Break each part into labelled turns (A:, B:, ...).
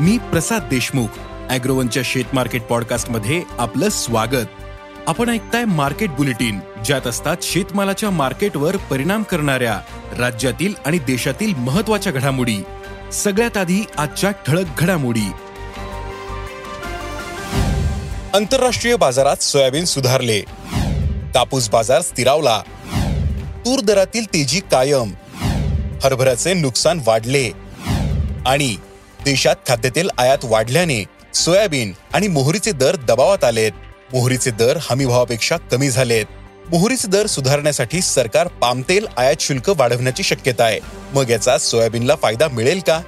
A: मी प्रसाद देशमुख अॅग्रोवनच्या शेत मार्केट पॉडकास्टमध्ये आपलं स्वागत. आपण ऐकताय मार्केट बुलेटिन ज्यात असतात शेतमालाच्या मार्केटवर परिणाम करणाऱ्या राज्यातील आणि देशातील महत्त्वाच्या घडामोडी. सगळ्यात आधी आजच्या ठळक घडामोडी.
B: आंतरराष्ट्रीय बाजारात सोयाबीन सुधारले. कापूस बाजार स्थिरावला. तूर दरातील तेजी कायम. हरभऱ्याचे नुकसान वाढले. आणि देशात खाद्यतेल आयात वाढल्याने सोयाबीन आणि मोहरीचे दर दबावात आलेत. मोहरीचे दर हमीभावापेक्षा कमी झालेत. मोहरीचे दर सुधारण्यासाठी सरकार पामतेल आयात शुल्क वाढवण्याची शक्यता आहे. मग याचा सोयाबीनला फायदा मिळेल का?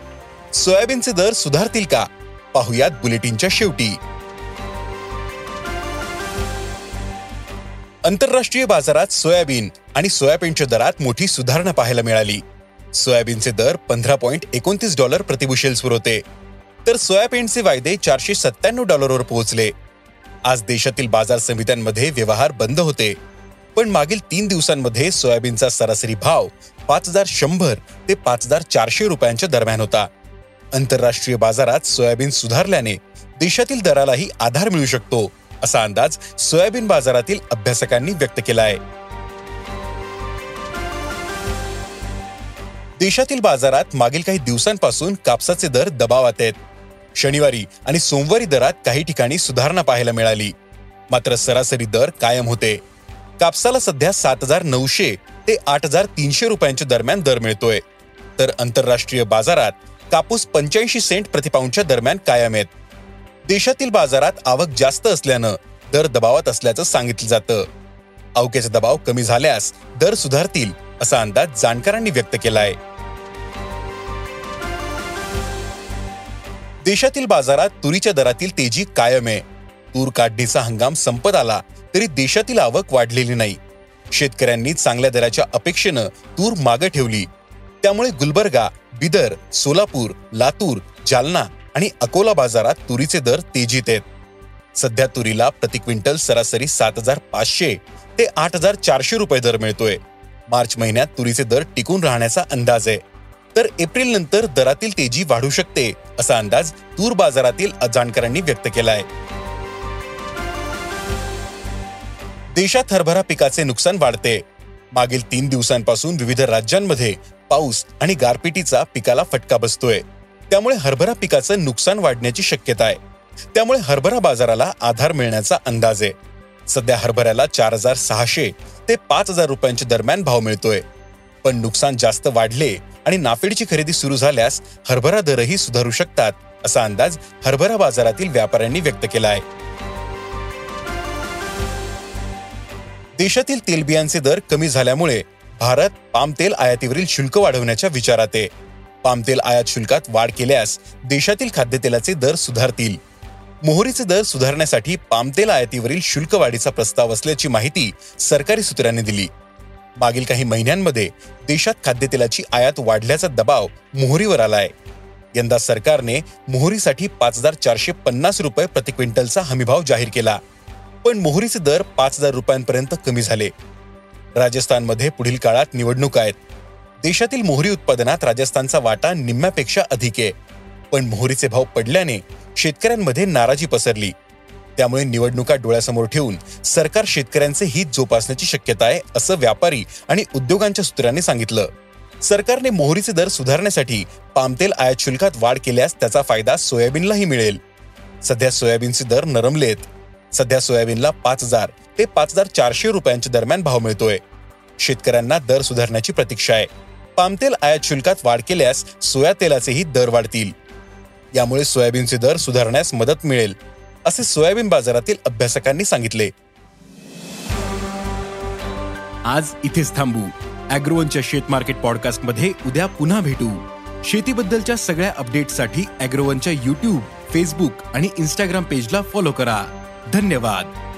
B: सोयाबीनचे दर सुधारतील का? पाहुयात बुलेटिनच्या शेवटी. आंतरराष्ट्रीय बाजारात सोयाबीन आणि सोयाबीनच्या दरात मोठी सुधारणा पाहायला मिळाली. सोयाबीनचे दर पंधरा पॉईंट एकोणतीस डॉलर प्रतिबुशेल्सवर होते. तर सोयाबीनचे वायदे चारशे सत्त्याण्णव डॉलरवर पोहोचले. आज देशातील बाजार समित्यांमध्ये व्यवहार बंद होते. पण मागील तीन दिवसांमध्ये सोयाबीनचा सरासरी भाव पाच हजार शंभर ते पाच हजार चारशे रुपयांच्या दरम्यान होता. आंतरराष्ट्रीय बाजारात सोयाबीन सुधारल्याने देशातील दरालाही आधार मिळू शकतो असा अंदाज सोयाबीन बाजारातील अभ्यासकांनी व्यक्त केला आहे देशातील बाजारात मागील काही दिवसांपासून कापसाचे दर दबावात आहेत. शनिवारी आणि सोमवारी दरात काही ठिकाणी सुधारणा पाहायला मिळाली. मात्र सरासरी दर कायम होते. कापसाला सध्या सात हजार नऊशे ते आठ हजार तीनशे रुपयांच्या दरम्यान दर मिळतोय. तर आंतरराष्ट्रीय बाजारात कापूस पंच्याऐंशी सेंट प्रतिपाऊंडच्या दरम्यान कायम आहेत. देशातील बाजारात आवक जास्त असल्यानं दर दबावात असल्याचं सांगितलं जातं. अवक्याचा दबाव कमी झाल्यास दर सुधारतील असा अंदाज जाणकारांनी व्यक्त केला आहे देशातील बाजारात तुरीच्या दरातील तेजी कायम आहे. तूर काढणीचा हंगाम संपत आला तरी देशातील आवक वाढलेली नाही. शेतकऱ्यांनी चांगल्या दराच्या अपेक्षेनं तूर मागे ठेवली. त्यामुळे गुलबर्गा बिदर सोलापूर लातूर जालना आणि अकोला बाजारात तुरीचे दर तेजीत आहेत. सध्या तुरीला प्रति क्विंटल सरासरी सात हजार पाचशे ते आठ हजार चारशे रुपये दर मिळतोय. मार्च महिन्यात तुरीचे दर टिकून राहण्याचा अंदाज आहे. तर एप्रिल नंतर दरातील तेजी वाढू शकते असा अंदाज तूर बाजारातील जाणकारांनी व्यक्त केलाय. देशात हरभरा पिकाचे नुकसान वाढते. मागील तीन दिवसांपासून विविध राज्यांमध्ये पाऊस आणि गारपिटीचा पिकाला फटका बसतोय. त्यामुळे हरभरा पिकाचं नुकसान वाढण्याची शक्यता आहे. त्यामुळे हरभरा बाजाराला आधार मिळण्याचा अंदाज आहे. सध्या हरभऱ्याला चार हजार सहाशे ते पाच हजार रुपयांच्या दरम्यान भाव मिळतोय. पण नुकसान जास्त वाढले आणि नाफेडची खरेदी सुरू झाल्यास हरभरा दरही सुधारू शकतात असा अंदाज हरभरा बाजारातील व्यापाऱ्यांनी व्यक्त केला आहे देशातील तेलबियांचे दर कमी झाल्यामुळे भारत पामतेल आयातीवरील शुल्क वाढवण्याच्या विचारात आहे. पामतेल आयात शुल्कात वाढ केल्यास देशातील खाद्यतेलाचे दर सुधारतील. मोहरीचे दर सुधारण्यासाठी पामतेल आयातीवरील शुल्क वाढीचा प्रस्ताव असल्याची माहिती सरकारी सूत्रांनी दिली. मागील काही महिन्यांमध्ये देशात खाद्यतेलाची आयात वाढल्याचा दबाव मोहरीवर आलाय. यंदा सरकारने मोहरीसाठी पाच हजार चारशे पन्नास रुपये प्रति क्विंटलचा हमीभाव जाहीर केला. पण मोहरीचे दर पाच हजार रुपयांपर्यंत कमी झाले. राजस्थानमध्ये पुढील काळात निवडणूक आहेत. देशातील मोहरी उत्पादनात राजस्थानचा वाटा निम्म्यापेक्षा अधिक आहे. पण मोहरीचे भाव पडल्याने शेतकऱ्यांमध्ये नाराजी पसरली. त्यामुळे निवडणुका डोळ्यासमोर ठेवून सरकार शेतकऱ्यांचे हित जोपासण्याची शक्यता आहे असं व्यापारी आणि उद्योगांच्या सूत्रांनी सांगितलं. सरकारने मोहरीचे दर सुधारण्यासाठी पामतेल आयात शुल्कात वाढ केल्यास त्याचा फायदा सोयाबीनलाही मिळेल. सध्या सोयाबीनचे दर नरमलेत. सध्या सोयाबीनला पाच हजार ते पाच हजार चारशे रुपयांच्या दरम्यान भाव मिळतोय. शेतकऱ्यांना दर सुधारण्याची प्रतीक्षा आहे. पामतेल आयात शुल्कात वाढ केल्यास सोया तेलाचेही दर वाढतील. यामुळे सोयाबीनचे दर सुधारण्यास मदत मिळेल. असे सोयाबीन बाजारातील अभ्यासकांनी सांगितले.
A: आज इथेच थांबू. अॅग्रोवनच्या शेत मार्केट पॉडकास्टमध्ये उद्या पुन्हा भेटू. शेतीबद्दलच्या सगळ्या अपडेटसाठी अॅग्रोवनच्या युट्यूब
B: फेसबुक आणि इंस्टाग्राम पेजला फॉलो करा. धन्यवाद.